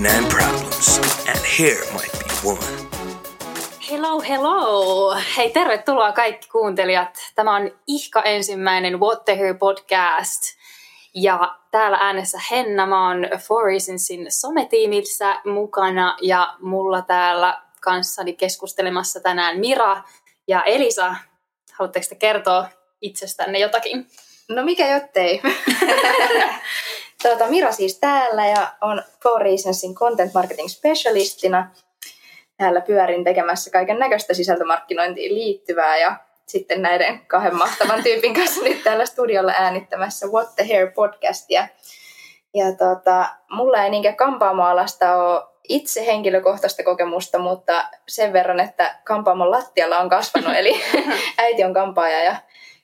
99 problems, and here might be one. Hello, hello! Hei, tervetuloa kaikki kuuntelijat. Tämä on ihka ensimmäinen What the Here podcast. Ja täällä äänessä Henna, mä oon Four Reasonsin sometiimissä mukana ja mulla täällä kanssani keskustelemassa tänään Mira ja Elisa. Haluatteko te kertoa itsestänne jotakin? No mikä jottei. tuota, Mira siis täällä ja on Reasonsin content marketing specialistina. Täällä pyörin tekemässä kaiken näköistä sisältömarkkinointiin liittyvää ja sitten näiden kahden mahtavan tyypin kanssa nyt täällä studiolla äänittämässä What the Hair podcastia. Ja tota, mulla ei niinkään kampaamoalasta ole itse henkilökohtaista kokemusta, mutta sen verran, että kampaamon lattialla on kasvanut, eli äiti on kampaaja ja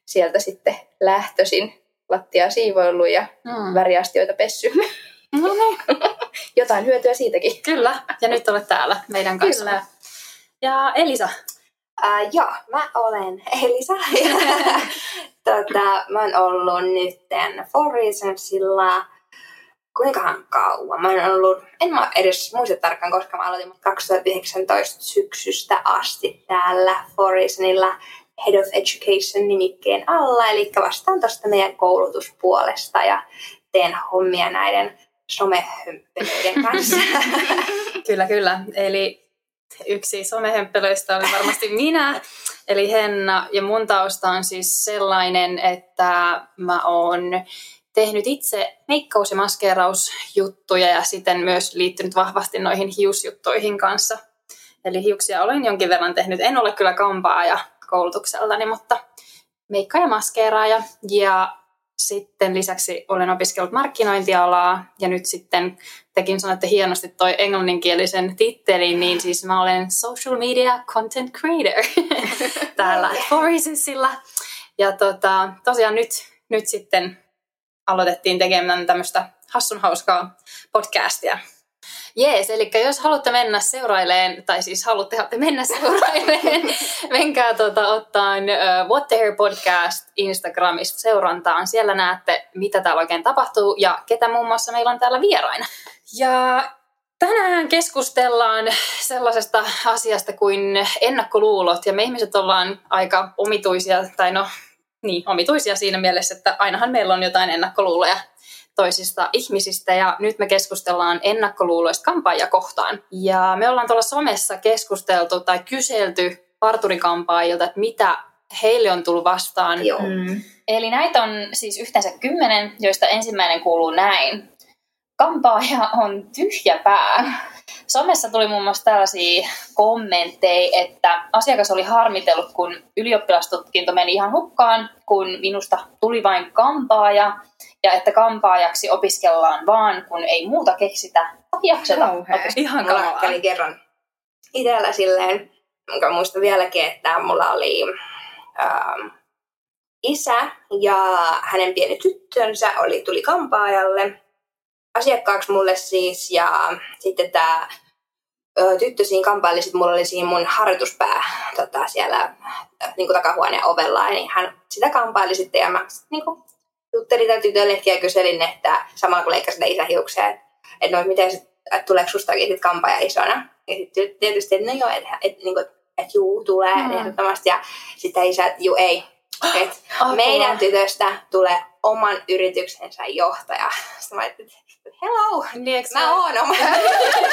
sieltä sitten lähtöisin lattiaa siivoillut ja mm. väriastioita pessy. No niin. Jotain hyötyä siitäkin. Kyllä, ja nyt olet täällä meidän kanssa. Kyllä. Ja Elisa, Uh, joo, mä olen Elisa. tota, mä oon ollut nytten Four Reasonsilla kuinkahan kauan. Mä oon ollut, en mä edes muista tarkkaan, koska mä aloitin 2019 syksystä asti täällä Four Reasonilla Head of Education nimikkeen alla. Eli vastaan tuosta meidän koulutuspuolesta ja teen hommia näiden somehömpelöiden kanssa. Kyllä, kyllä. Eli yksi somehemppelöistä oli varmasti minä, eli Henna. Ja mun tausta on siis sellainen, että mä oon tehnyt itse meikkaus- ja maskeerausjuttuja ja sitten myös liittynyt vahvasti noihin hiusjuttoihin kanssa. Eli hiuksia olen jonkin verran tehnyt. En ole kyllä kampaaja koulutuksellani, mutta meikka- ja maskeeraaja. Ja sitten lisäksi olen opiskellut markkinointialaa ja nyt sitten tekin sanoitte hienosti toi englanninkielisen tittelin, niin siis mä olen social media content creator täällä Forisisilla. Ja tota, tosiaan nyt, nyt sitten aloitettiin tekemään tämmöistä hassun hauskaa podcastia. Jees, eli jos haluatte mennä seuraileen, tai siis haluatte, mennä seuraileen, menkää tuota, ottaan uh, What the Hair podcast Instagramista seurantaan. Siellä näette, mitä täällä oikein tapahtuu ja ketä muun muassa meillä on täällä vieraina. Ja tänään keskustellaan sellaisesta asiasta kuin ennakkoluulot. Ja me ihmiset ollaan aika omituisia, tai no niin, omituisia siinä mielessä, että ainahan meillä on jotain ennakkoluuloja toisista ihmisistä ja nyt me keskustellaan ennakkoluuloista kampaajakohtaan. Ja me ollaan tuolla somessa keskusteltu tai kyselty parturikampaajilta, että mitä heille on tullut vastaan. Joo. Mm. Eli näitä on siis yhteensä kymmenen, joista ensimmäinen kuuluu näin. Kampaaja on tyhjä pää. Somessa tuli muun muassa tällaisia kommentteja, että asiakas oli harmitellut, kun ylioppilastutkinto meni ihan hukkaan, kun minusta tuli vain kampaaja, ja että kampaajaksi opiskellaan vaan, kun ei muuta keksitä, jakseta. Ihan kamalaa. kävi kerran itsellä silleen, jonka muistan vieläkin, että mulla oli ähm, isä ja hänen pieni tyttönsä oli, tuli kampaajalle asiakkaaksi mulle siis ja sitten tämä tyttö siinä kampaili, sitten mulla oli siinä mun harjoituspää tota, siellä niin kuin takahuoneen ovella, niin hän sitä kampaili sitten ja mä sit, niin kuin, juttelin tämän tytöllekin ja kyselin, että samalla kun leikkasin sitä isähiuksia, että, että no, miten se, että tuleeko sustakin sit kampaaja isona. Ja sitten tietysti, että no joo, että, että, niin kuin, että juu, tulee Mm. ehdottomasti. Ja sitten isä, että juu, ei. Että Apua. meidän tytöstä tulee oman yrityksensä johtaja. Sitten mä ajattelin, että hello, Niin, eikö mä oon oman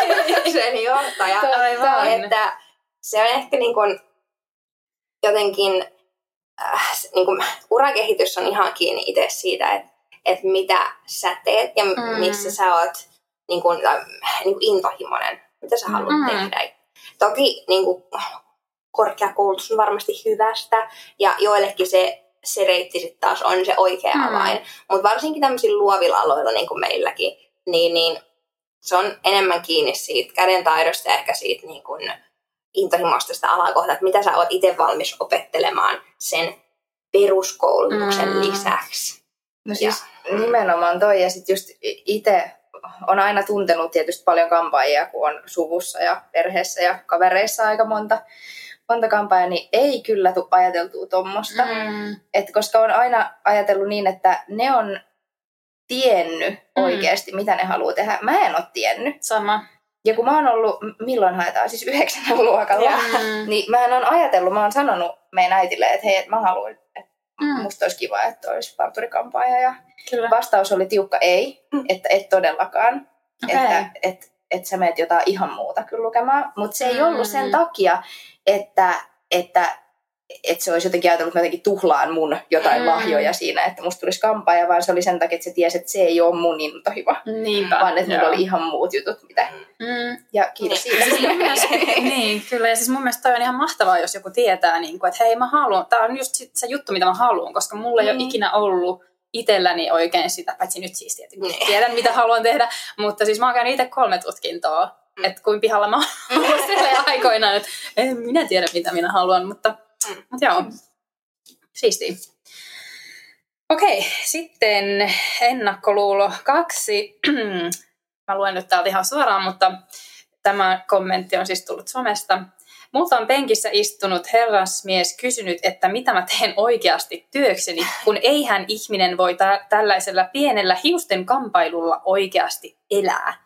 yritykseni johtaja. Aivan. Että se on ehkä niin kuin jotenkin, äh, niin kuin urakehitys on ihan kiinni itse siitä, että, että mitä sä teet ja Mm. missä sä oot niin kuin, äh, niin kuin intohimoinen, mitä sä haluat mm. tehdä. Toki niin kuin, korkeakoulutus on varmasti hyvästä ja joillekin se, se reitti sitten taas on se oikea Mm. avain. Mutta varsinkin tämmöisillä luovilla aloilla, niin kuin meilläkin, niin, niin se on enemmän kiinni siitä käden taidosta ja ehkä siitä niin kuin intohimosta sitä alakohtaa, että mitä sä oot itse valmis opettelemaan sen peruskoulutuksen Mm. mm. lisäksi. No siis nimenomaan toi ja sitten just itse on aina tuntenut tietysti paljon kampaajia, kun on suvussa ja perheessä ja kavereissa aika monta, monta kampaajaa, niin ei kyllä tule ajateltua tuommoista. Mm. Et koska on aina ajatellut niin, että ne on tiennyt Mm. oikeasti, mitä ne haluaa tehdä. Mä en ole tiennyt. Sama. Ja kun mä oon ollut, milloin haetaan, siis yhdeksännellä luokalla, Mm. niin mä en ole ajatellut, mä oon sanonut meidän äitille, että hei, että mä haluan, että Mm. musta olisi kiva, että olisi parturikampaaja. Ja Kyllä. vastaus oli tiukka ei, Mm. että et todellakaan. Okei. Että et, et sä meet jotain ihan muuta kyllä lukemaan. Mutta se ei Mm. ollut sen takia, että, että, että se olisi jotenkin ajatellut, että mä jotenkin tuhlaan mun jotain Mm. lahjoja siinä, että musta tulisi kampaaja, vaan se oli sen takia, että se tiesi, että se ei ole mun intohimo. Niinpä. Vaan että mulla oli ihan muut jutut, mitä. Mm. Ja kiitos Niin. siitä. Siis mielestä, niin, kyllä. Ja siis mun mielestä toi on ihan mahtavaa, jos joku tietää, niin kuin, että hei mä haluan, tää on just se juttu, mitä mä haluan, koska mulla ei Mm. ole ikinä ollut itselläni oikein sitä, paitsi nyt siis tietenkin Niin. tiedän, mitä haluan tehdä, mutta siis mä oon käynyt itse kolme tutkintoa, Mm. että kuin pihalla mä oon aikoinaan, että en minä tiedä, mitä minä haluan, mutta, Mm. mutta joo, siistiä. Okei, sitten ennakkoluulo kaksi. Mä luen nyt täältä ihan suoraan, mutta tämä kommentti on siis tullut somesta. Multa on penkissä istunut herrasmies kysynyt, että mitä mä teen oikeasti työkseni, kun eihän ihminen voi tä- tällaisella pienellä hiusten kampailulla oikeasti elää.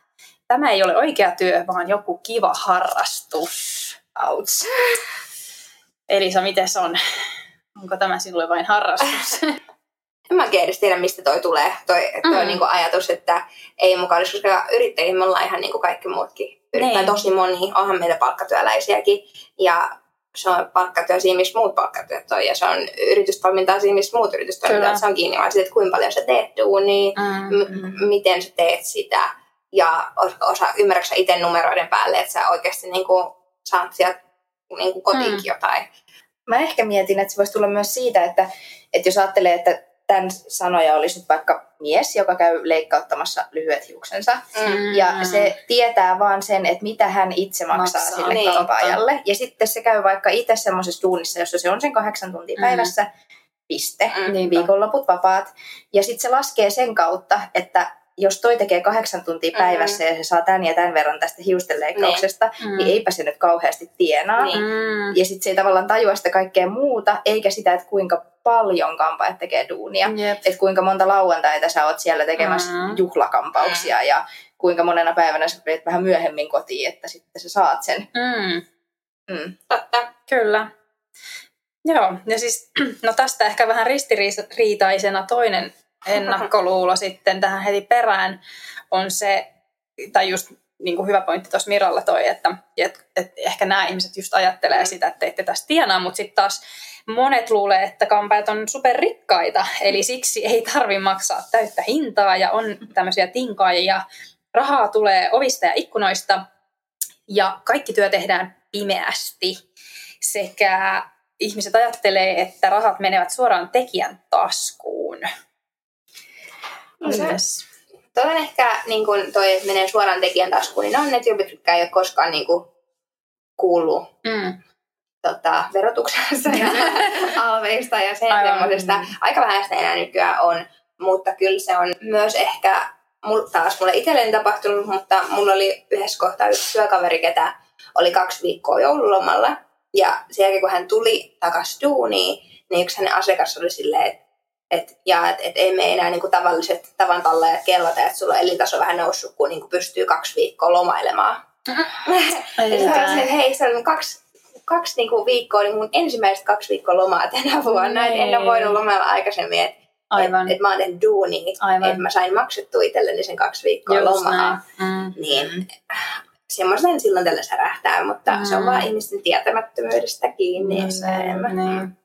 Tämä ei ole oikea työ, vaan joku kiva harrastus. Outs. Elisa, miten on? Onko tämä sinulle vain harrastus? En mä edes tiedä, mistä toi tulee, toi, toi Mm. niinku ajatus, että ei mukaan olisi, koska yrittäjiä me ollaan ihan niinku kaikki muutkin. Yrittää Niin. tosi moni, onhan meitä palkkatyöläisiäkin, ja se on palkkatyö siinä, missä muut palkkatyöt on, ja se on yritystoimintaa siinä, missä muut yritystoimintaa on. Se on kiinni vaan siitä, että kuinka paljon sä teet duunia, m- miten sä teet sitä, ja os- osa, ymmärrätkö sä itse numeroiden päälle, että sä oikeasti niinku saat sieltä niinku kotiinkin Mm. jotain. Mä ehkä mietin, että se voisi tulla myös siitä, että, että jos ajattelee, että tämän sanoja olisi nyt vaikka mies, joka käy leikkauttamassa lyhyet hiuksensa, Mm. ja se tietää vaan sen, että mitä hän itse maksaa, Maksaa, sille niin, kampaajalle. Ja sitten se käy vaikka itse semmoisessa duunissa, jossa se on sen kahdeksan tuntia Mm. päivässä, piste, Mm. niin viikonloput vapaat. Ja sitten se laskee sen kautta, että jos toi tekee kahdeksan tuntia Mm. päivässä ja se saa tämän ja tämän verran tästä hiustenleikkauksesta, Mm. niin eipä se nyt kauheasti tienaa. Niin. Mm. Ja sitten se ei tavallaan tajua sitä kaikkea muuta, eikä sitä, että kuinka paljon kampaajat tekee duunia. Jep. Että kuinka monta lauantaita sä oot siellä tekemässä Mm. juhlakampauksia ja kuinka monena päivänä sä menet vähän myöhemmin kotiin, että sitten sä saat sen. Mm. Mm. Totta. Kyllä. Joo, ja siis no tästä ehkä vähän ristiriitaisena toinen ennakkoluulo sitten tähän heti perään on se, tai just niin kuin hyvä pointti tuossa Miralla toi, että et, et ehkä nämä ihmiset just ajattelee sitä, että ette tästä tienaa, mutta sitten taas monet luulee, että kampaajat on superrikkaita, eli siksi ei tarvi maksaa täyttä hintaa ja on tämmöisiä tinkaajia. Rahaa tulee ovista ja ikkunoista ja kaikki työ tehdään pimeästi sekä ihmiset ajattelee, että rahat menevät suoraan tekijän taskuun. No se- Yes. Toi on ehkä niin kun toi, menee suoraan tekijän taskuun, niin on ne tyypit, jotka ei ole koskaan niin kuin, kuullut Mm. tota, verotuksesta ja alveista ja sen semmoisesta. Aika vähän sitä enää nykyään on, mutta kyllä se on myös ehkä, mul, taas mulle itselleni tapahtunut, mutta mulla oli yhdessä kohtaa yksi työkaveri, ketä oli kaksi viikkoa joululomalla. Ja sen jälkeen, kun hän tuli takaisin duuniin, niin yksi hänen asiakas oli silleen, että et, ja et, et ei me enää niinku tavalliset tavan tallajat kellota, että sulla on elintaso vähän noussut, kun niinku pystyy kaksi viikkoa lomailemaan. Se se, hei, se on kaksi, kaksi niinku viikkoa, niin mun ensimmäiset kaksi viikkoa lomaa tänä vuonna. Et en ole Niin. voinut lomailla aikaisemmin, että Aivan. et, et mä oon tehnyt duunia, että mä sain maksettua itselleni sen kaksi viikkoa Just lomaa. näin. Mm. Niin semmoisen silloin tällä särähtää, mutta Mm. se on vaan ihmisten tietämättömyydestä kiinni. Niin, jos enemmän. niin.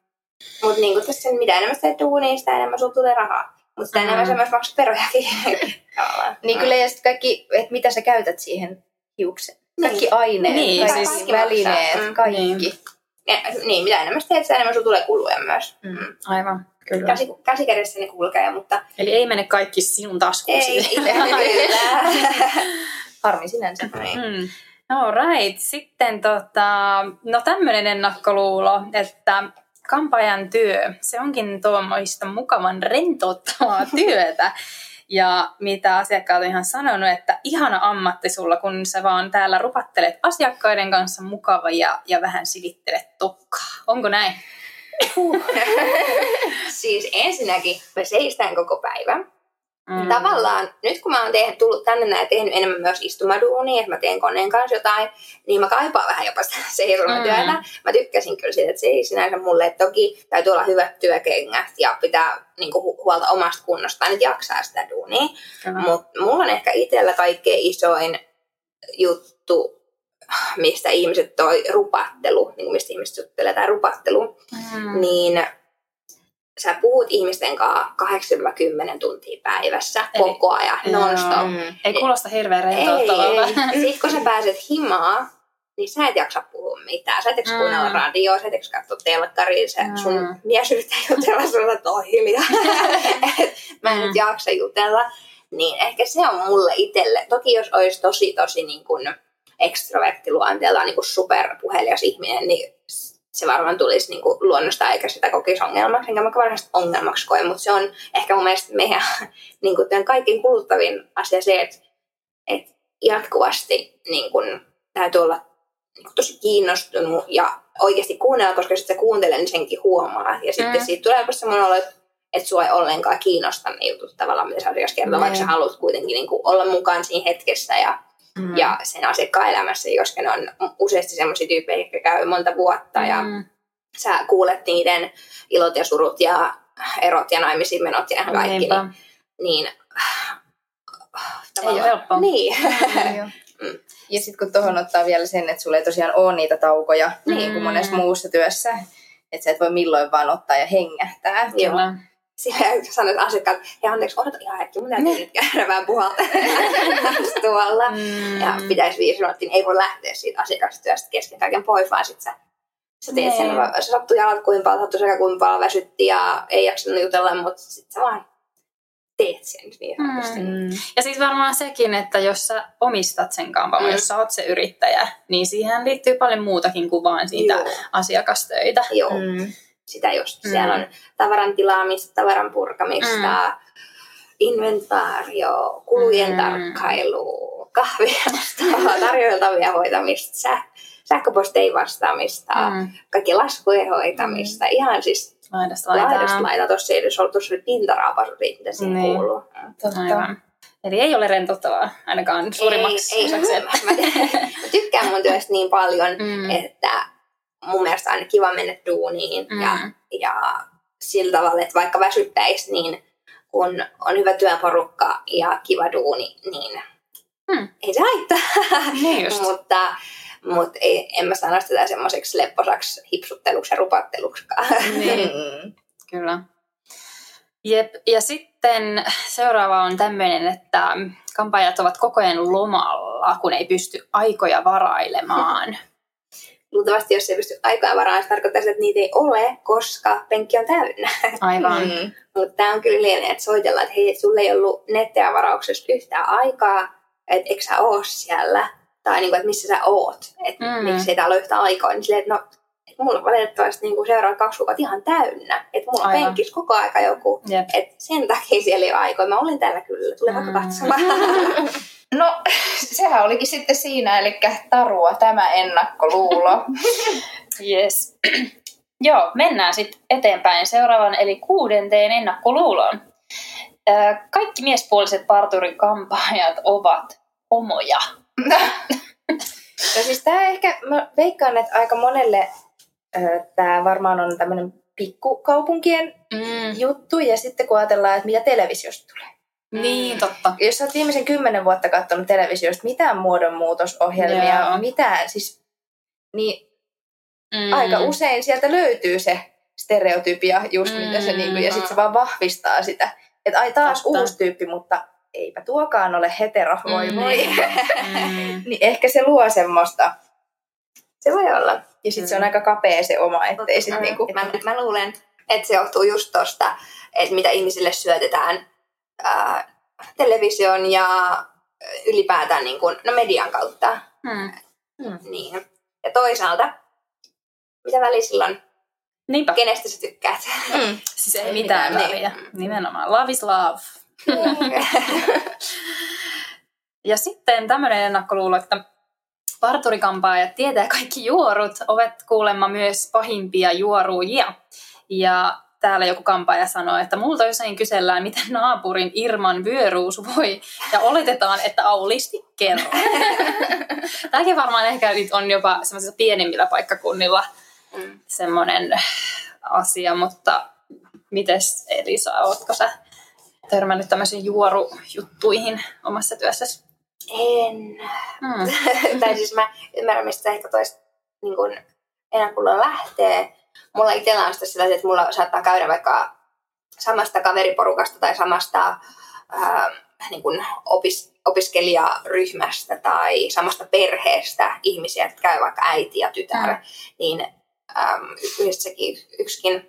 Mutta niin kuin tässä, mitä enemmän sä teet duunia, sitä enemmän sulla tulee rahaa. Mutta sitä Mm. enemmän sä myös maksat verojakin. Tavallaan. Niin kyllä ja sitten kaikki, että mitä sä käytät siihen hiukseen. Kaikki aineet, Niin, kaikki siis- välineet, Mm. kaikki. Niin. Ja, niin, mitä enemmän teet, sitä enemmän sulla tulee kuluja myös. Mm. Mm. Aivan, kyllä. Käsi, käsikädessä ne kulkee, mutta Eli ei mene kaikki sinun taskuun. ei kyllä. Harmi sinänsä. Niin. Mm. No right. Sitten tota, no tämmöinen ennakkoluulo, että kampaajan työ, se onkin tuommoista mukavan rentouttavaa työtä. Ja mitä asiakkaat on ihan sanonut, että ihana ammatti sulla, kun sä vaan täällä rupattelet asiakkaiden kanssa mukava ja, ja vähän silittelet tukkaa. Onko näin? siis ensinnäkin me seistään koko päivän. Mm. Tavallaan, nyt kun mä oon tehnyt, tullut tänne näin ja tehnyt enemmän myös istumaduunia, että mä teen koneen kanssa jotain, niin mä kaipaan vähän jopa sitä seisomatyötä. Mm. Mä tykkäsin kyllä siitä, että se ei sinänsä mulle, että toki täytyy olla hyvät työkengät ja pitää niin kuin, huolta omasta kunnostaan, että jaksaa sitä duunia. Kyllä. Mutta mulla on ehkä itsellä kaikkein isoin juttu, mistä ihmiset toi rupattelu, niin mistä ihmiset juttelee, tämä rupattelu, Mm. niin sä puhut ihmisten kanssa 8-10 tuntia päivässä Eli- koko ajan, Joo. non-stop. Mm. Ei kuulosta hirveän rentouttavalta. Sitten kun sä pääset himaa, niin sä et jaksa puhua mitään. Sä et jaksa Mm. kuunnella radioa, sä et jaksa katsoa telkkaria, sä, Mm. sun mies yrittää jutella sulle, että on hiljaa. Mä en Mm. nyt jaksa jutella. Niin ehkä se on mulle itselle. Toki jos olisi tosi tosi niin kuin ekstroverttiluonteelta niin kuin superpuhelias ihminen, niin se varmaan tulisi niin kuin luonnosta eikä sitä kokisi ongelmaksi, enkä mä varsinaisesti ongelmaksi koe, mutta se on ehkä mun mielestä meidän niin kuin tämän kaikkein kuluttavin asia se, että, että jatkuvasti niin kuin, täytyy olla niin kuin, tosi kiinnostunut ja oikeasti kuunnella, koska sitten se kuuntelee, niin senkin huomaa. Ja sitten Mm. siitä tulee jopa semmoinen olo, että, että sua ei ollenkaan kiinnosta ne jutut tavallaan, mitä sä asiakas kertoo, vaikka sä haluat kuitenkin niin kuin, olla mukaan siinä hetkessä ja Mm. ja sen asiakkaan elämässä, koska ne on useasti semmoisia tyyppejä, jotka käy monta vuotta ja Mm. sä kuulet niiden ilot ja surut ja erot ja naimisiin menot ja ihan kaikki, Niinpä. niin, niin Ei ole helppoa. Niin. Joo. Ja sitten kun tuohon ottaa vielä sen, että sulla ei tosiaan ole niitä taukoja, Mm. niin kuin monessa muussa työssä, että sä et voi milloin vaan ottaa ja hengähtää. Joo. Sillä sanoit asiakkaat, ja anteeksi, odota ihan hetki, mun täytyy nyt käydä vähän tuolla. Mm. Ja pitäisi viisi minuuttia, niin ei voi lähteä siitä asiakastyöstä kesken kaiken pois, vaan sit sä, sä teet sen, Niin. se sattuu jalat kuin paljon, sattuu sekä kuin paljon, väsytti ja ei jaksanut jutella, mutta sit sä vaan teet sen niin sanotusti. Mm. Ja siis varmaan sekin, että jos sä omistat sen kampan, Mm. jos sä oot se yrittäjä, niin siihen liittyy paljon muutakin kuin vaan siitä Joo. asiakastöitä. Joo, Mm. Sitä just. Mm. Siellä on tavaran tilaamista, tavaran purkamista, inventaario, kulujen Mm. tarkkailu, kahviosta, tarjoiltavia hoitamista, sä, sähköpostein vastaamista, Mm. kaikki laskujen hoitamista, ihan siis Laidasta laidasta laitaan. laita. Tuossa ei edes ollut, tuossa oli pintaraapasut, mitä siihen Niin. kuuluu. Totta. Aivan. Eli ei ole rentouttavaa, ainakaan suurimmaksi ei, osaksi. ei. Mä, mä tykkään mun työstä niin paljon, Mm. että mun mielestä on aina kiva mennä duuniin Mm. ja, ja sillä tavalla, että vaikka väsyttäisi, niin kun on hyvä työporukka ja kiva duuni, niin Mm. ei se haittaa. Niin just. mutta mutta ei, en mä sano sitä semmoiseksi lepposaksi hipsutteluksi ja rupatteluksikaan. Niin. Kyllä. Jep. Ja sitten seuraava on tämmöinen, että kampaajat ovat koko ajan lomalla, kun ei pysty aikoja varailemaan. Luultavasti jos ei pysty aikaa varaan, se tarkoittaa sitä, että niitä ei ole, koska penkki on täynnä. Aivan. Mm. Mutta tämä on kyllä liian, että soitellaan, että hei, et sulle ei ollut nettiä varauksessa yhtään aikaa, että eikö sä oo siellä, tai niinku, että missä sä oot, että Mm. miksi ei täällä ole yhtään aikaa, niin silleen, että no, et mulla on valitettavasti niinku seuraavat kaksi kuukautta ihan täynnä, että mulla on penkissä koko aika joku, että sen takia siellä ei ole aikaa, mä olin täällä kyllä, tule vaikka Mm. katsomaan. No, sehän olikin sitten siinä, eli tarua tämä ennakkoluulo. Yes. Joo, mennään sitten eteenpäin seuraavan, eli kuudenteen ennakkoluuloon. Kaikki miespuoliset parturin kampaajat ovat homoja. No siis tämä ehkä, mä veikkaan, että aika monelle tämä varmaan on tämmöinen pikkukaupunkien Mm. juttu, ja sitten kun ajatellaan, että mitä televisiosta tulee. Niin, totta. Jos sä oot viimeisen kymmenen vuotta katsonut televisiosta mitään muodonmuutosohjelmia, Joo. mitään, siis, niin Mm. aika usein sieltä löytyy se stereotypia, just mitä se Mm. niinku, ja sitten se vaan vahvistaa sitä. Että ai taas Totta. uusi tyyppi, mutta eipä tuokaan ole hetero, voi Mm. voi. Mm. niin ehkä se luo semmoista. se voi olla. Ja sitten se on aika kapea se oma, ettei sit Mm. niinku... Mä, mä luulen, että se johtuu just tosta, että mitä ihmisille syötetään television ja ylipäätään niin kuin, no median kautta. Mm. Niin. Ja toisaalta, mitä väliä silloin, Niinpä. kenestä sä tykkäät? Mm. Siis ei Ei mitään mitään väliä. Nimenomaan. Love is love. Ja sitten tämmöinen ennakkoluulo, että parturikampaajat tietää kaikki juorut, ovat kuulemma myös pahimpia juoruujia. Ja täällä joku kampaaja sanoo, että multa usein kysellään, miten naapurin Irman vyöruusu voi, ja oletetaan, että aulisti kerro. Tämäkin varmaan ehkä nyt on jopa semmoisilla pienimmillä paikkakunnilla Mm. semmoinen asia, mutta mites Elisa, ootko sä törmännyt tämmöisiin juorujuttuihin omassa työssäsi? En. Hmm. tai siis mä ymmärrän, mistä ehkä toista niin kun ennakulla lähtee. Mulla itsellä on sitä sillä, että mulla saattaa käydä vaikka samasta kaveriporukasta tai samasta ää, niin kun opis, opiskelijaryhmästä tai samasta perheestä ihmisiä, jotka käy vaikka äiti ja tytär, Mm. niin äm, yhdessäkin yksikin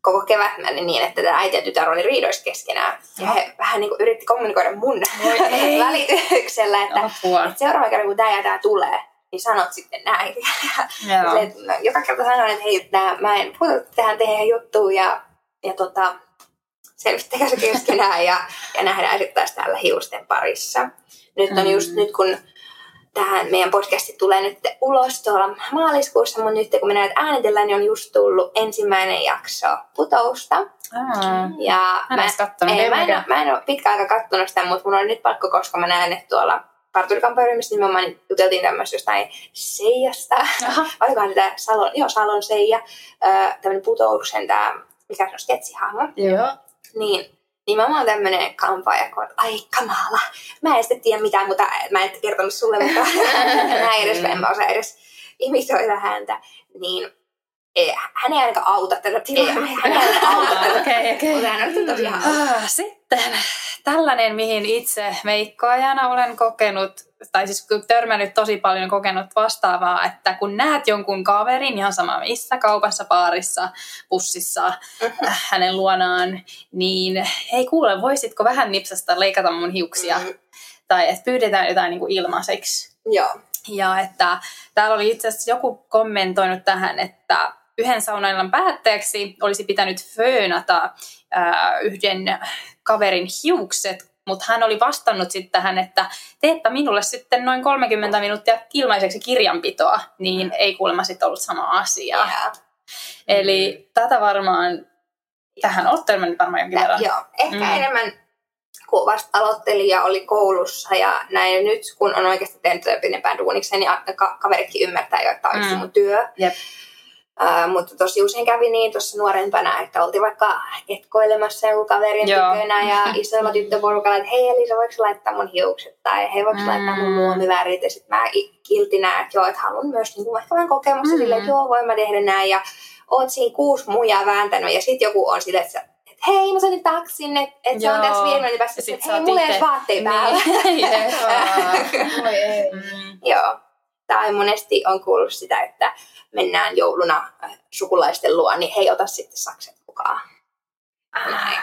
koko kevät meni niin, että tämä äiti ja tytär oli riidoissa keskenään. Ja he vähän niin kuin yritti kommunikoida mun välityksellä, että Apua. et seuraava kerran kun tämä ja tämä tulee, niin sanot sitten näin. Joo. Se, mä joka kerta sanoin, että hei, nää, mä en puhuta tähän teidän juttuun ja, ja tota, selvittäkää se keskenään ja, ja nähdään sitten taas täällä hiusten parissa. Nyt on Mm. just nyt, kun tähän meidän podcasti tulee nyt ulos tuolla maaliskuussa, mutta nyt kun me näet äänitellään, niin on just tullut ensimmäinen jakso putousta. Aa. Ja Mä kattonut, ei, mä, en, oo- mä en ole pitkä aika kattonut sitä, mutta mun on nyt pakko, koska mä näen, että tuolla parturikampoiryhmissä nimenomaan niin juteltiin tämmöistä jostain Seijasta. Olikohan sitä Salon, joo, Salon Seija, tämmöinen putouksen tämä, mikä se on, sketsihahmo. Joo. Niin nimenomaan tämmöinen kampaaja, kun on, ai kamala, mä en sitten tiedä mitään, mutta mä en kertonut sulle, mutta näin edes, en mä osaa edes imitoida häntä. Niin ei, hän ei ainakaan auta tätä tilannetta. Hän ei ainakaan auta tätä Okei, okei. mutta hän on tosi hauska. Ah, Sitten tällainen, mihin itse meikkaajana olen kokenut, tai siis törmännyt tosi paljon kokenut vastaavaa, että kun näet jonkun kaverin ihan sama missä, kaupassa, baarissa, bussissa, äh, hänen luonaan, niin hei kuule, voisitko vähän nipsasta leikata mun hiuksia? Mm, Tai että pyydetään jotain niin kuin ilmaiseksi. Joo. Ja että täällä oli itse asiassa joku kommentoinut tähän, että yhden saunaillan päätteeksi olisi pitänyt föönata ää, yhden kaverin hiukset, mutta hän oli vastannut sitten tähän, että teepä minulle sitten noin 30 minuuttia ilmaiseksi kirjanpitoa, niin ei kuulemma sitten ollut sama asia. Yeah. Eli tätä varmaan, tähän olet törmännyt varmaan jonkin verran. Joo, ehkä Mm. mm. enemmän kun vasta aloittelin ja oli koulussa ja näin. Nyt kun on oikeasti tehnyt tätä pidempään duunikseen, niin ka- kaveritkin ymmärtää jo, että on Mm. mm. mun työ. Jep. Uh, mutta tosi usein kävi niin tuossa nuorempana, että oltiin vaikka etkoilemassa joku kaverin Joo. tykönä ja isolla tyttöporukalla, että hei Elisa, voiko laittaa mun hiukset? Tai hei, voiko Mm. laittaa mun luomivärit? Ja sitten mä kiltinä, että joo, että haluan myös niin kuin, ehkä vähän kokemusta Mm. silleen, että joo, voin mä tehdä näin. Ja oot siinä kuusi muijaa vääntänyt ja sitten joku on silleen, että hei, mä soitin taksin, että et se on tässä viiden minuutin Ja päästä, että hei, mulla ei edes vaatteita päällä. Niin. Joo. Tai monesti on kuullut sitä, että mennään jouluna äh, sukulaisten luo, niin hei, ota sitten sakset mukaan. Näin.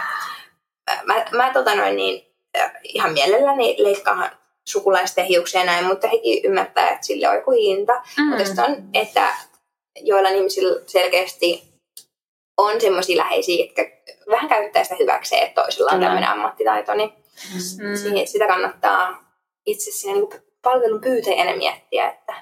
Äh, Mä, mä tota noin niin, äh, ihan mielelläni leikkaan sukulaisten hiuksia ja näin, mutta hekin ymmärtää, että sille on joku hinta. Mm. Mutta just on, että joillain ihmisillä selkeästi on semmoisia läheisiä, jotka vähän käyttää sitä hyväkseen, että toisilla on tämmöinen ammattitaito, niin Mm. siihen, sitä kannattaa itse siinä niin palvelun pyytäjänä miettiä, että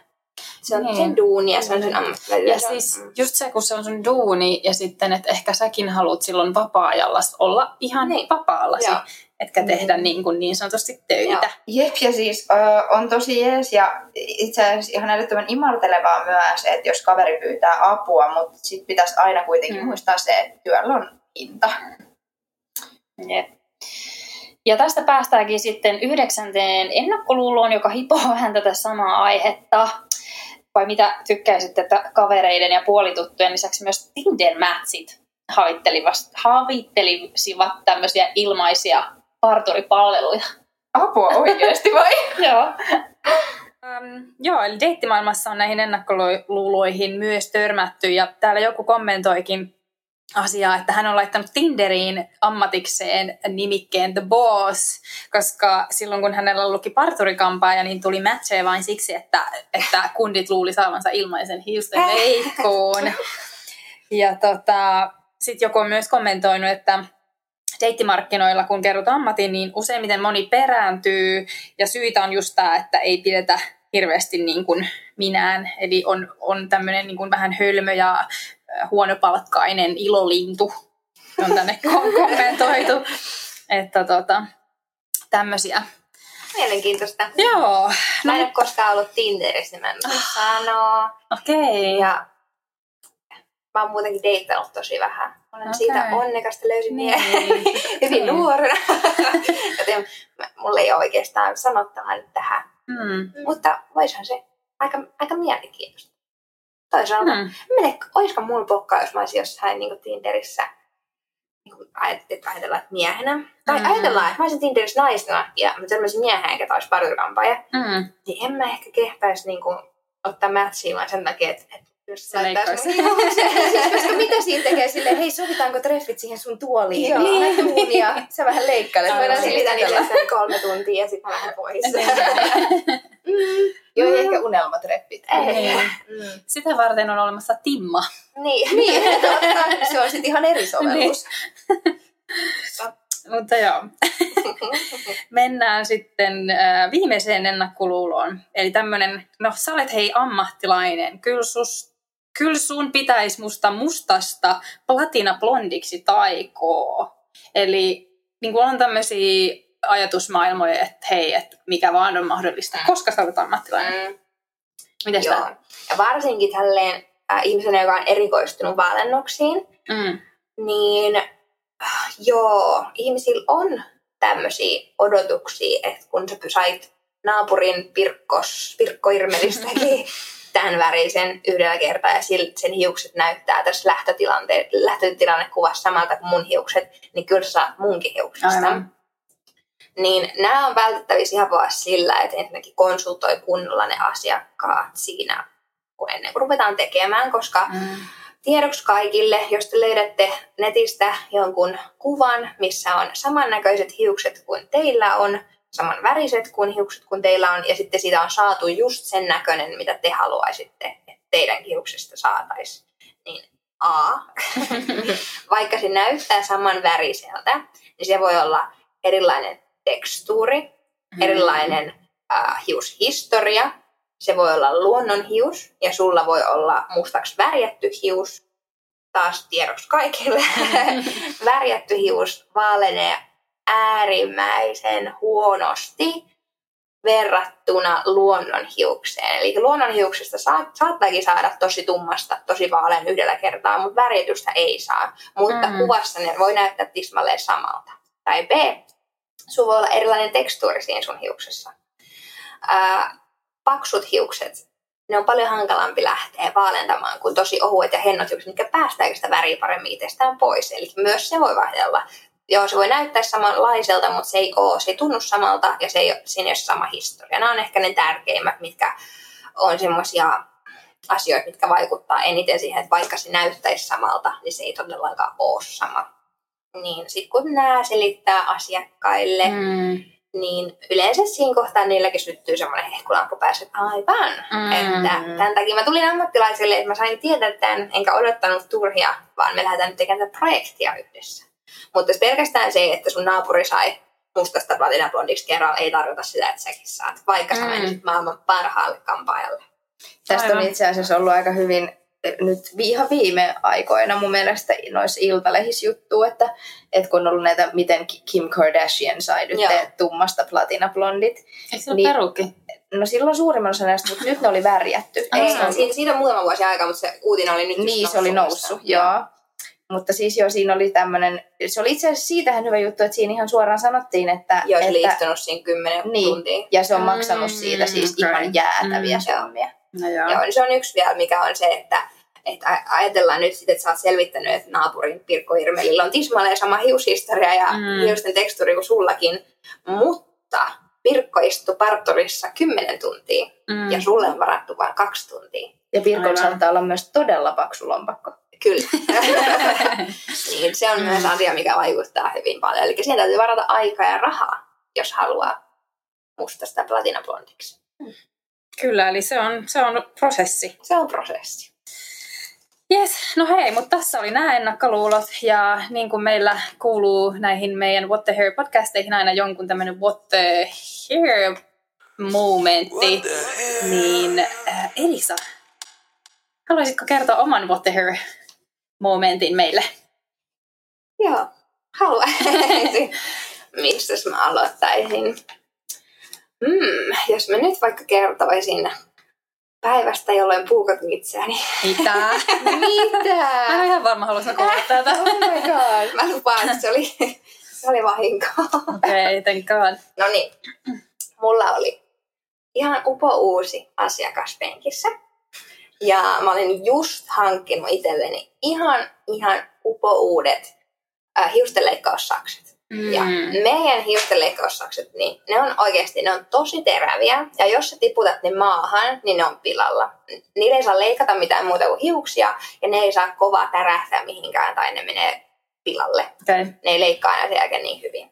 se on Niin. sen duuni ja se on sen ammattilainen. Ja siis just se, kun se on sun duuni ja sitten, että ehkä säkin haluat silloin vapaa-ajalla olla ihan Niin. niin. vapaallasi, Joo. etkä tehdä niin, kuin niin sanotusti töitä. Jep, ja siis ö, on tosi jees ja itse asiassa ihan älyttömän imartelevaa myös, että jos kaveri pyytää apua, mutta sitten pitäisi aina kuitenkin Mm. muistaa se, että työllä on hinta. Jep. Ja tästä päästäänkin sitten yhdeksänteen ennakkoluuloon, joka hipoo vähän tätä samaa aihetta. Vai mitä tykkäisit, että kavereiden ja puolituttujen lisäksi myös Tinder-mätsit havittelisivat tämmöisiä ilmaisia parturipalveluita? Apua oikeasti vai? Joo. Um, joo, eli deittimaailmassa on näihin ennakkoluuloihin myös törmätty, ja täällä joku kommentoikin asiaa, että hän on laittanut Tinderiin ammatikseen nimikkeen The Boss, koska silloin kun hänellä luki parturikampaaja, niin tuli matcheja vain siksi, että, että kundit luuli saavansa ilmaisen hiusten leikkuun. Ja tota, sitten joku on myös kommentoinut, että deittimarkkinoilla, kun kerrot ammatin, niin useimmiten moni perääntyy ja syitä on just tämä, että ei pidetä hirveästi niin kuin minään. Eli on, on tämmöinen niin kuin vähän hölmö ja äh, huonopalkkainen ilolintu. on tänne kom- kommentoitu. Että tota, tämmöisiä. Mielenkiintoista. Joo, Mä en ole koskaan ollut Tinderissä, niin mä en voi sanoa. okei. Ja mä oon muutenkin deittannut tosi vähän. Olen Okei. siitä onnekas, että löysin miehen Niin. hyvin Niin. nuorena. Joten mulla ei ole oikeastaan sanottavaa nyt tähän. Mm. Mutta voisihan se aika, aika mielenkiintoista. Toisaalta, Mm. mene, olisiko mulla pokkaa, jos mä olisin jossain niin Tinderissä niin että ajatellaan, että miehenä. Tai Mm. ajatellaan, että mä olisin Tinderissä naisena ja mä törmäsin miehen, eikä taas parturikampaaja. Mm. Niin en mä ehkä kehtaisi niin kuin, ottaa matchia vaan sen takia, että, että jos Se leikkaisi. Siis, koska mitä siinä tekee silleen, hei sovitaanko treffit siihen sun tuoliin? Joo. Niin. Ja sä vähän leikkailet. Voidaan Silitä niille sen kolme tuntia ja sitten mä lähden pois. Joo, ei ehkä unelmatreffit. Ei. Niin. Mm. Sitä varten on olemassa Timma. niin. Niin, totta. se on sitten ihan eri sovellus. Mutta joo. Mennään sitten äh, viimeiseen ennakkoluuloon. Eli tämmöinen, no sä olet hei ammattilainen. Kyllä, sus, kyllä sun pitäisi musta mustasta platina blondiksi taikoo. Eli niin kuin on tämmöisiä ajatusmaailmoja, että hei, että mikä vaan on mahdollista, koska sä olet ammattilainen. Mm. Miten Joo. Ja varsinkin tälleen äh, ihmisenä, joka on erikoistunut valennuksiin, Mm. niin äh, joo, ihmisillä on tämmöisiä odotuksia, että kun sä sait naapurin pirkkos, pirkkoirmelistäkin tämän värisen yhdellä kertaa ja sen hiukset näyttää tässä lähtötilante- lähtötilannekuvassa samalta kuin mun hiukset, niin kyllä sä saat munkin hiuksista. Aivan. Niin nämä on vältettävissä ihan vaan sillä, että ensinnäkin konsultoi kunnolla ne asiakkaat siinä, kun ennen kuin ruvetaan tekemään, koska Mm. tiedoksi kaikille, jos te löydätte netistä jonkun kuvan, missä on samannäköiset hiukset kuin teillä on, saman väriset kuin hiukset kuin teillä on, ja sitten siitä on saatu just sen näköinen, mitä te haluaisitte, että teidän hiuksesta saataisiin. Niin A, vaikka se näyttää saman väriseltä, niin se voi olla erilainen tekstuuri, erilainen äh, hiushistoria. Se voi olla luonnonhius ja sulla voi olla mustaksi värjätty hius. Taas tiedoksi kaikille. värjätty hius vaalenee äärimmäisen huonosti verrattuna luonnonhiukseen. Eli luonnonhiuksesta saat, saattaakin saada tosi tummasta, tosi vaalean yhdellä kertaa, mutta värjätystä ei saa. Mutta Mm. mm. kuvassa ne voi näyttää tismalleen samalta. Tai B, sulla voi olla erilainen tekstuuri siinä sun hiuksessa. Ää, paksut hiukset, ne on paljon hankalampi lähteä vaalentamaan kuin tosi ohuet ja hennot hiukset, mitkä päästääkö sitä väriä paremmin itsestään pois. Eli myös se voi vaihdella. Joo, se voi näyttää samanlaiselta, mutta se ei ole, se ei tunnu samalta ja se ei, ole- siinä ei ole sama historia. Nämä on ehkä ne tärkeimmät, mitkä on semmoisia asioita, mitkä vaikuttaa eniten siihen, että vaikka se näyttäisi samalta, niin se ei todellakaan ole sama. Niin sitten kun nämä selittää asiakkaille, Mm. niin yleensä siinä kohtaa niilläkin syttyy semmoinen hehkulampu päässä, että aivan. Mm. Että tämän takia mä tulin ammattilaiselle, että mä sain tietää tämän, enkä odottanut turhia, vaan me lähdetään nyt tekemään projektia yhdessä. Mutta jos pelkästään se, että sun naapuri sai mustasta platina blondiksi kerralla, ei tarkoita sitä, että säkin saat, vaikka sä Mm. menisit maailman parhaalle kampaajalle. Tästä on itse asiassa ollut aika hyvin eh, nyt ihan viime aikoina mun mielestä noissa iltalehisjuttu, että, että kun on ollut näitä, miten Ki- Kim Kardashian sai nyt tummasta platinablondit. Eikö se ole Niin. perukki? No silloin suurimman osa näistä, mutta nyt ne oli värjätty. Ne ollut? siitä, siitä on muutama vuosi aikaa, mutta se uutinen oli nyt Niin, se oli noussut, joo. Mutta siis joo, siinä oli tämmöinen, se oli itse asiassa siitähän hyvä juttu, että siinä ihan suoraan sanottiin, että... Joo, se oli että istunut siinä kymmenen Niin. tuntia. ja se on Mm, maksanut siitä siis okei. ihan jäätäviä Mm. summia. No joo. Joo, niin se on yksi vielä, mikä on se, että, että ajatellaan nyt sitten, että sä oot selvittänyt, että naapurin Pirkko Irmelillä on tismalleen sama hiushistoria ja Mm. mm. hiusten tekstuuri kuin sullakin, mutta Pirkko istui parturissa 10 tuntia Mm. ja sulle on varattu vain kaksi tuntia. Ja Pirkolla saattaa olla myös todella paksu lompakko. Kyllä. niin, se on Mm. myös asia, mikä vaikuttaa hyvin paljon. Eli siihen täytyy varata aikaa ja rahaa, jos haluaa mustasta platinablondiksi. Kyllä, eli se on, se on prosessi. Se on prosessi. Yes, no hei, mutta tässä oli nämä ennakkoluulot ja niin kuin meillä kuuluu näihin meidän What the Hair podcasteihin aina jonkun tämmöinen What the Hair momentti, What the hell? niin äh, Elisa, haluaisitko kertoa oman What the Hair momentin meille? Joo, haluaisin. Mistäs mä aloittaisin? Mm, jos mä nyt vaikka kertoisin päivästä, jolloin puukotin itseäni. Mitä? Mä en Mitä? ihan varma, haluaisin kuulla tätä. Oh my god. Mä lupaan, että se oli, se oli vahinko. Okei, okay, thank God. No niin, mulla oli ihan upo uusi asiakas penkissä. Ja mä olin just hankkinut itselleni ihan, ihan upo uudet äh, hiustenleikkaussakset. Mm. Ja meidän hiustenleikkaussakset, niin ne on oikeasti, ne on tosi teräviä. Ja jos sä tiputat ne maahan, niin ne on pilalla. Niillä ei saa leikata mitään muuta kuin hiuksia, ja ne ei saa kovaa tärähtää mihinkään, tai ne menee pilalle. Okay. Ne ei leikkaa aina sen jälkeen niin hyvin.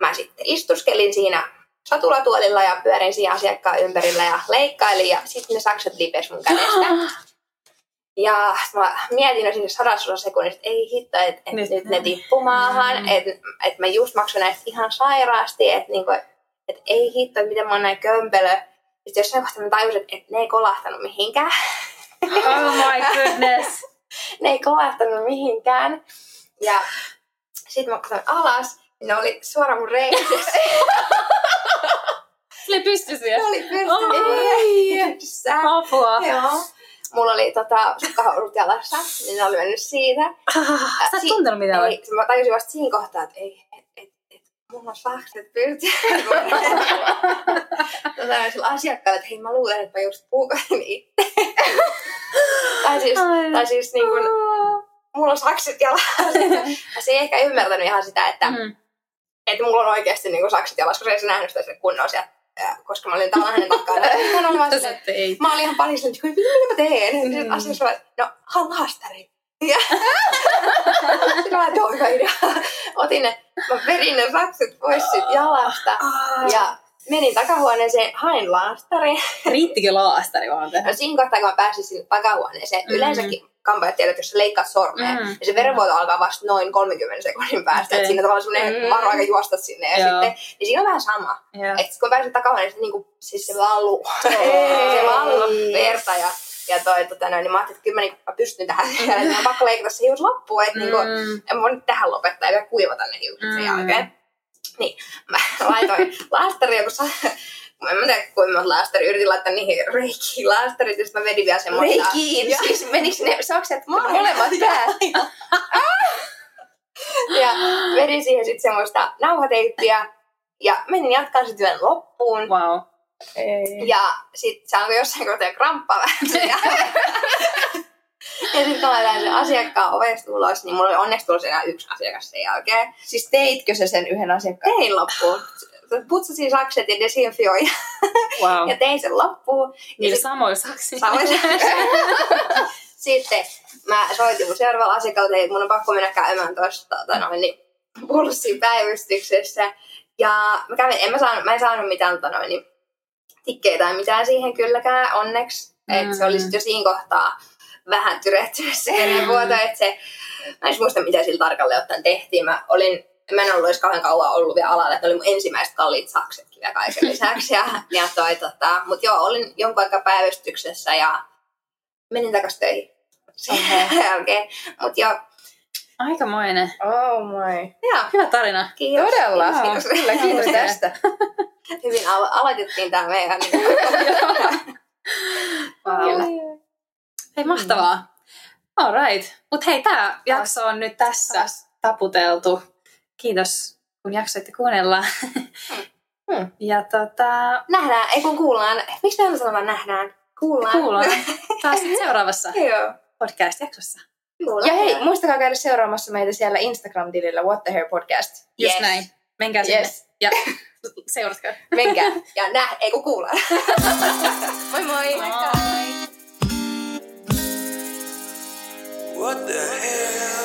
Mä sitten istuskelin siinä satulatuolilla ja pyörin asiakkaan ympärillä ja leikkailin, ja sitten ne sakset lipes mun kädestä. Ja mä mietin siinä sadasosa sekunnista, että ei hitto, että et Nyt. nyt ne tippuu maahan, Mm. että et mä just maksan näistä ihan sairaasti, että niinku, et ei hitto, että miten mä oon näin kömpelö. Sitten jossain kohtaa mä tajusin, että ne ei kolahtanut mihinkään. Oh my goodness. ne ei kolahtanut mihinkään. Ja sitten mä katsoin alas, ne oli suoraan mun oli pysty siellä. oli pystyssä. Apua. Joo. Mulla oli tota, sukkahousut jalassa, niin ne oli mennyt siitä. Ah, Sä et Si- tuntenut mitä oli. Ei, mä tajusin vasta siinä kohtaa, että ei, et, et, et, mulla on sakset pystyssä. tota, sillä asiakkaalle, että hei mä luulen, että mä just puukotin itse. tai siis, Ai. tai siis niin kun, mulla on sakset jalassa. Ja se ei ehkä ymmärtänyt ihan sitä, että, mm. Että mulla on oikeasti niin sakset jalassa, ei se nähnyt sitä sille kunnolla sieltä, koska mä olin tavallaan hänen takana. Mä olin vaan silleen. Mä olin ihan parissa, että mitä mä teen? Mm. Asiassa mä, no, hän laastari. Ja sitten mä, joo, hyvä idea. Otin ne, mä vedin ne sakset pois sit jalasta. Ja menin takahuoneeseen, hain laastari. Riittikö laastari vaan tähän? No siinä kohtaa, kun mä pääsin sinne takahuoneeseen, Mm. yleensäkin että jos sä leikkaat sormea, Mm. niin se verenvuoto alkaa vasta noin 30 sekunnin päästä. Okei. Että siinä on tavallaan semmoinen Mm. varo aika juosta sinne. Ja Joo. sitten, niin siinä on vähän sama. Joo. Että kun mä pääsin takahuoneeseen, niin kuin, siis se valuu. Ei. se valuu verta ja, ja toi, tota, noin, niin mä ajattelin, että kyllä mä, niin, mä pystyn tähän. Mm. Ja mä pakko leikata se hius loppuun. Että niin kuin, Mm. en voi nyt tähän lopettaa ja kuivata ne hiukset sen Mm. jälkeen. Niin, mä laitoin laastaria, kun Mä en tiedä, kuinka monta laastaria. Yritin laittaa niihin reikiin laastarit, sitten mä vedin vielä semmoista... Reikiin, Ja, siis menikö ne sakset Molemmat. molemmat päät? ja vedin siihen sitten semmoista nauhateippiä. Ja menin jatkaa sen työn loppuun. Wow. Ei. Ja sitten se alkoi jossain kohtaa kramppaa vähän. ja sitten kun mä sen asiakkaan ovesta ulos, niin mulla oli onneksi tullut enää yksi asiakas sen jälkeen. Siis teitkö se sen yhden asiakkaan? Tein loppuun. Putsasin sakset ja desinfioin Wow. ja tein sen loppuun. Niillä samoilla saksi. Samoin Sitten mä soitin mun seuraavalla asiakkaalle, että mun on pakko mennä käymään tuossa tota, noin, niin, pulssin päivystyksessä. Ja mä, kävin, en mä, saanut, mä en saanut mitään tota, noin, niin, tikkejä tai mitään siihen kylläkään, onneksi. Mm. Et se oli sit jo siinä kohtaa vähän tyrehtynyt se verenvuoto, että se, mä en muista mitä sillä tarkalleen ottaen tehtiin. Mä olin, mä en ollut edes kauhean kauan ollut vielä alalla, että ne oli mun ensimmäiset kalliit saksetkin vielä kaiken lisäksi. Ja, ja toi, tota, mut joo, olin jonkun aikaa päivystyksessä ja menin takas töihin. Sen jälkeen. Mut joo, Aikamoinen. Oh my. joo. Hyvä tarina. Kiitos. Todella. Kiitos. Kyllä, kiitos Joo. tästä. Hyvin alo- aloitettiin tää meidän. Wow. Hei, mahtavaa. All right. Mut hei, tää jakso on nyt tässä taputeltu kiitos, kun jaksoitte kuunnella. Hmm. hmm. Ja tota... Nähdään, ei kun kuullaan. Miksi me sanoa nähdään? Kuullaan. Kuullaan. Taas seuraavassa podcast-jaksossa. Kuullaan. Ja hei, muistakaa käydä seuraamassa meitä siellä Instagram-tilillä What the Hair Podcast. Just yes. näin. Menkää sinne. Yes. Ja seuratkaa. Menkää. Ja näh, ei kun kuullaan. moi moi. moi. What the hell?